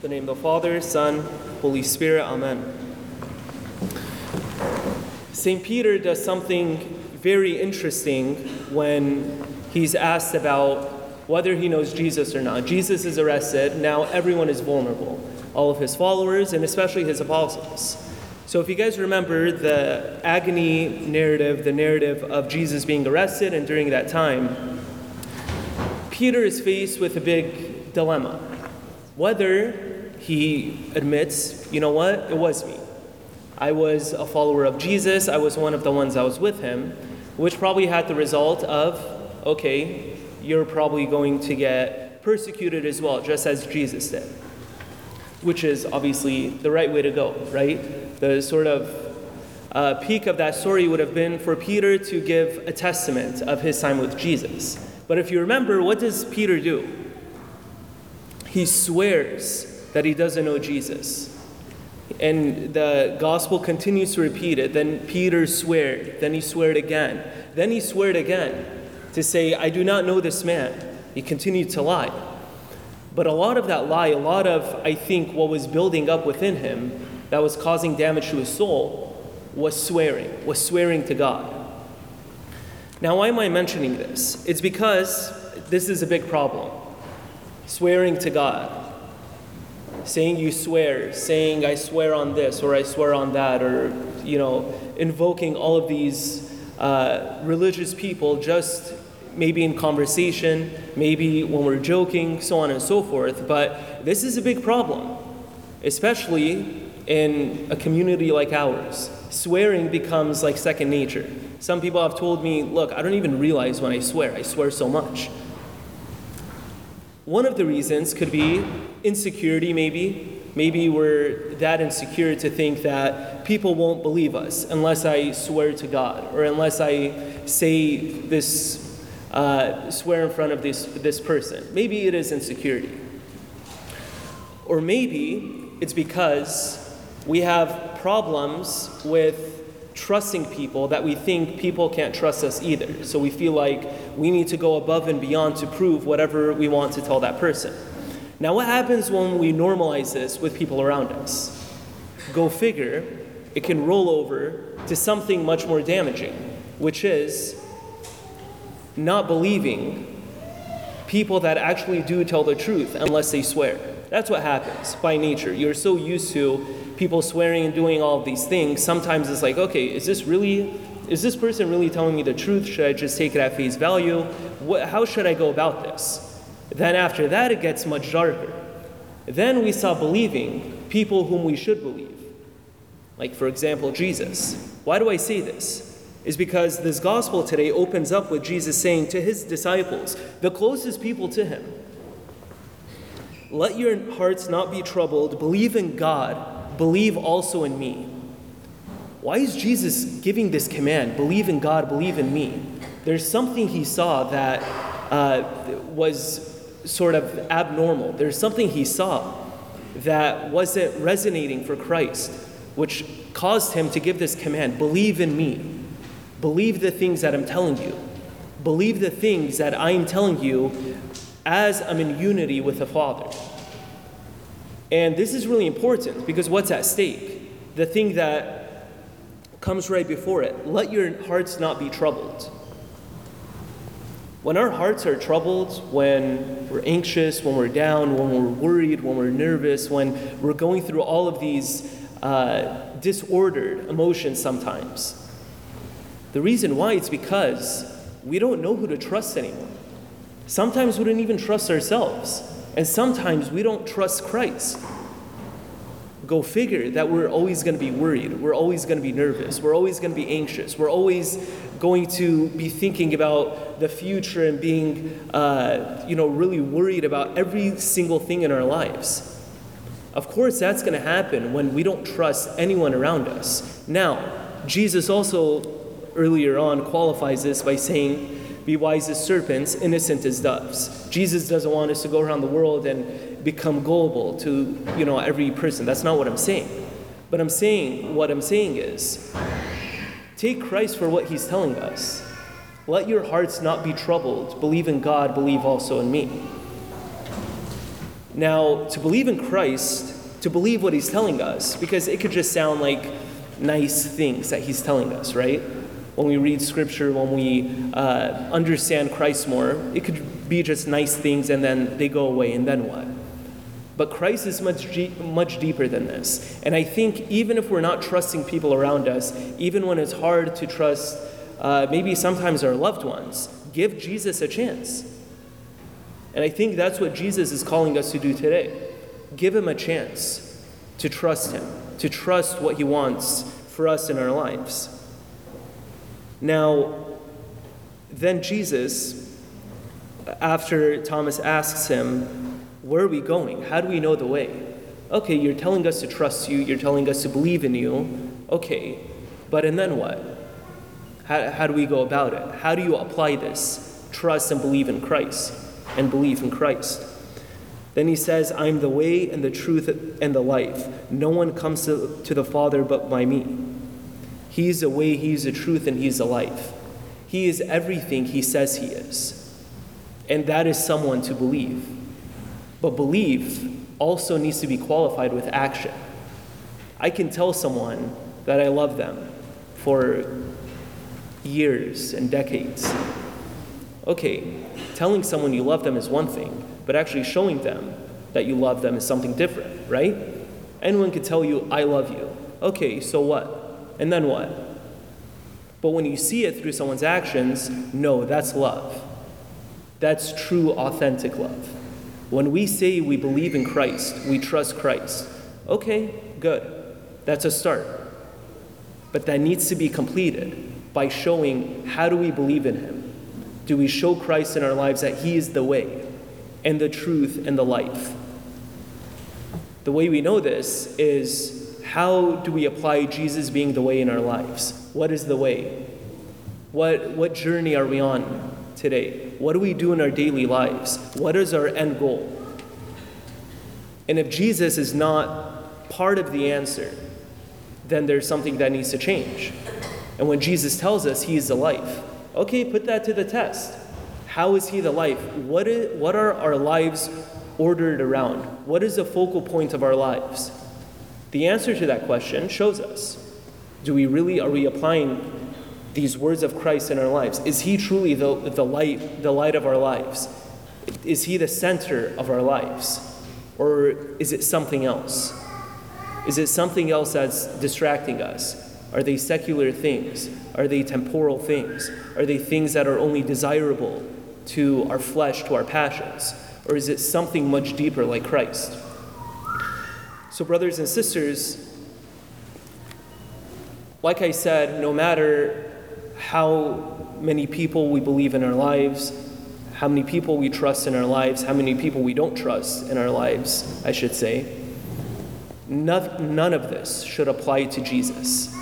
The name of the Father, Son, Holy Spirit, Amen. St. Peter does something very interesting when he's asked about whether he knows Jesus or not. Jesus is arrested, now everyone is vulnerable, all of his followers and especially his apostles. So, if you guys remember the agony narrative, the narrative of Jesus being arrested, and during that time, Peter is faced with a big dilemma whether he admits, you know what, it was me. I was a follower of Jesus, I was one of the ones that was with him, which probably had the result of, okay, you're probably going to get persecuted as well, just as Jesus did. Which is obviously the right way to go, right? The sort of uh, peak of that story would have been for Peter to give a testament of his time with Jesus. But if you remember, what does Peter do? He swears that he doesn't know Jesus. And the gospel continues to repeat it. Then Peter swore. Then he swore again. Then he swore again to say, I do not know this man. He continued to lie. But a lot of that lie, a lot of, I think, what was building up within him that was causing damage to his soul was swearing, was swearing to God. Now, why am I mentioning this? It's because this is a big problem. Swearing to God. Saying you swear, saying I swear on this or I swear on that, or, you know, invoking all of these uh, religious people just maybe in conversation, maybe when we're joking, so on and so forth. But this is a big problem, especially in a community like ours. Swearing becomes like second nature. Some people have told me, look, I don't even realize when I swear, I swear so much. One of the reasons could be insecurity, maybe. Maybe we're that insecure to think that people won't believe us unless I swear to God or unless I say this, uh, swear in front of this, this person. Maybe it is insecurity. Or maybe it's because we have problems with trusting people that we think people can't trust us either. So we feel like we need to go above and beyond to prove whatever we want to tell that person. Now, what happens when we normalize this with people around us? Go figure, it can roll over to something much more damaging, which is not believing people that actually do tell the truth unless they swear. That's what happens by nature. You're so used to people swearing and doing all of these things. Sometimes it's like, okay, is this really, is this person really telling me the truth? Should I just take it at face value? What, how should I go about this? Then after that, it gets much darker. Then we stop believing people whom we should believe. Like, for example, Jesus. Why do I say this? Is because this gospel today opens up with Jesus saying to his disciples, the closest people to him, let your hearts not be troubled. Believe in God. Believe also in me. Why is Jesus giving this command? Believe in God, believe in me. There's something he saw that uh, was sort of abnormal. There's something he saw that wasn't resonating for Christ, which caused him to give this command believe in me. Believe the things that I'm telling you. Believe the things that I'm telling you as I'm in unity with the Father. And this is really important because what's at stake? The thing that comes right before it let your hearts not be troubled. When our hearts are troubled, when we're anxious, when we're down, when we're worried, when we're nervous, when we're going through all of these uh, disordered emotions sometimes, the reason why is because we don't know who to trust anymore. Sometimes we don't even trust ourselves, and sometimes we don't trust Christ. Go figure that we're always going to be worried, we're always going to be nervous, we're always going to be anxious, we're always going to be thinking about the future and being, uh, you know, really worried about every single thing in our lives. Of course, that's going to happen when we don't trust anyone around us. Now, Jesus also earlier on qualifies this by saying, be wise as serpents, innocent as doves. Jesus doesn't want us to go around the world and become gullible to, you know, every person. That's not what I'm saying. But I'm saying, what I'm saying is, take Christ for what he's telling us. Let your hearts not be troubled. Believe in God, believe also in me. Now, to believe in Christ, to believe what he's telling us, because it could just sound like nice things that he's telling us, right? When we read scripture, when we uh, understand Christ more, it could be just nice things and then they go away, and then what? But Christ is much, much deeper than this. And I think even if we're not trusting people around us, even when it's hard to trust uh, maybe sometimes our loved ones, give Jesus a chance. And I think that's what Jesus is calling us to do today. Give him a chance to trust him, to trust what he wants for us in our lives. Now, then Jesus, after Thomas asks him, Where are we going? How do we know the way? Okay, you're telling us to trust you, you're telling us to believe in you. Okay, but and then what? How, how do we go about it? How do you apply this? Trust and believe in Christ and believe in Christ. Then he says, I'm the way and the truth and the life. No one comes to, to the Father but by me. He's the way, He's the truth, and He's the life. He is everything He says He is. And that is someone to believe. But belief also needs to be qualified with action. I can tell someone that I love them for years and decades. Okay, telling someone you love them is one thing, but actually showing them that you love them is something different, right? Anyone could tell you, I love you. Okay, so what? And then what? But when you see it through someone's actions, no, that's love. That's true, authentic love. When we say we believe in Christ, we trust Christ, okay, good. That's a start. But that needs to be completed by showing how do we believe in Him? Do we show Christ in our lives that He is the way? and the truth and the life. The way we know this is how do we apply Jesus being the way in our lives? What is the way? What, what journey are we on today? What do we do in our daily lives? What is our end goal? And if Jesus is not part of the answer, then there's something that needs to change. And when Jesus tells us he is the life, okay, put that to the test. How is He the life? What, is, what are our lives ordered around? What is the focal point of our lives? The answer to that question shows us. Do we really, are we applying these words of Christ in our lives? Is He truly the, the, light, the light of our lives? Is He the center of our lives? Or is it something else? Is it something else that's distracting us? Are they secular things? Are they temporal things? Are they things that are only desirable to our flesh, to our passions? Or is it something much deeper like Christ? So, brothers and sisters, like I said, no matter how many people we believe in our lives, how many people we trust in our lives, how many people we don't trust in our lives, I should say, none, of this should apply to Jesus.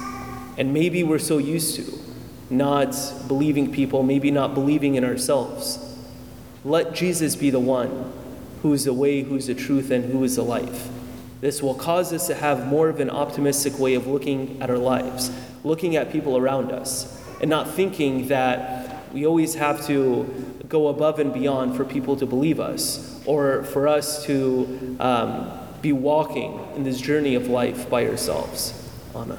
And maybe we're so used to not believing people, maybe not believing in ourselves. Let Jesus be the one who is the way, who is the truth, and who is the life. This will cause us to have more of an optimistic way of looking at our lives, looking at people around us, and not thinking that we always have to go above and beyond for people to believe us or for us to um, be walking in this journey of life by ourselves. Amen.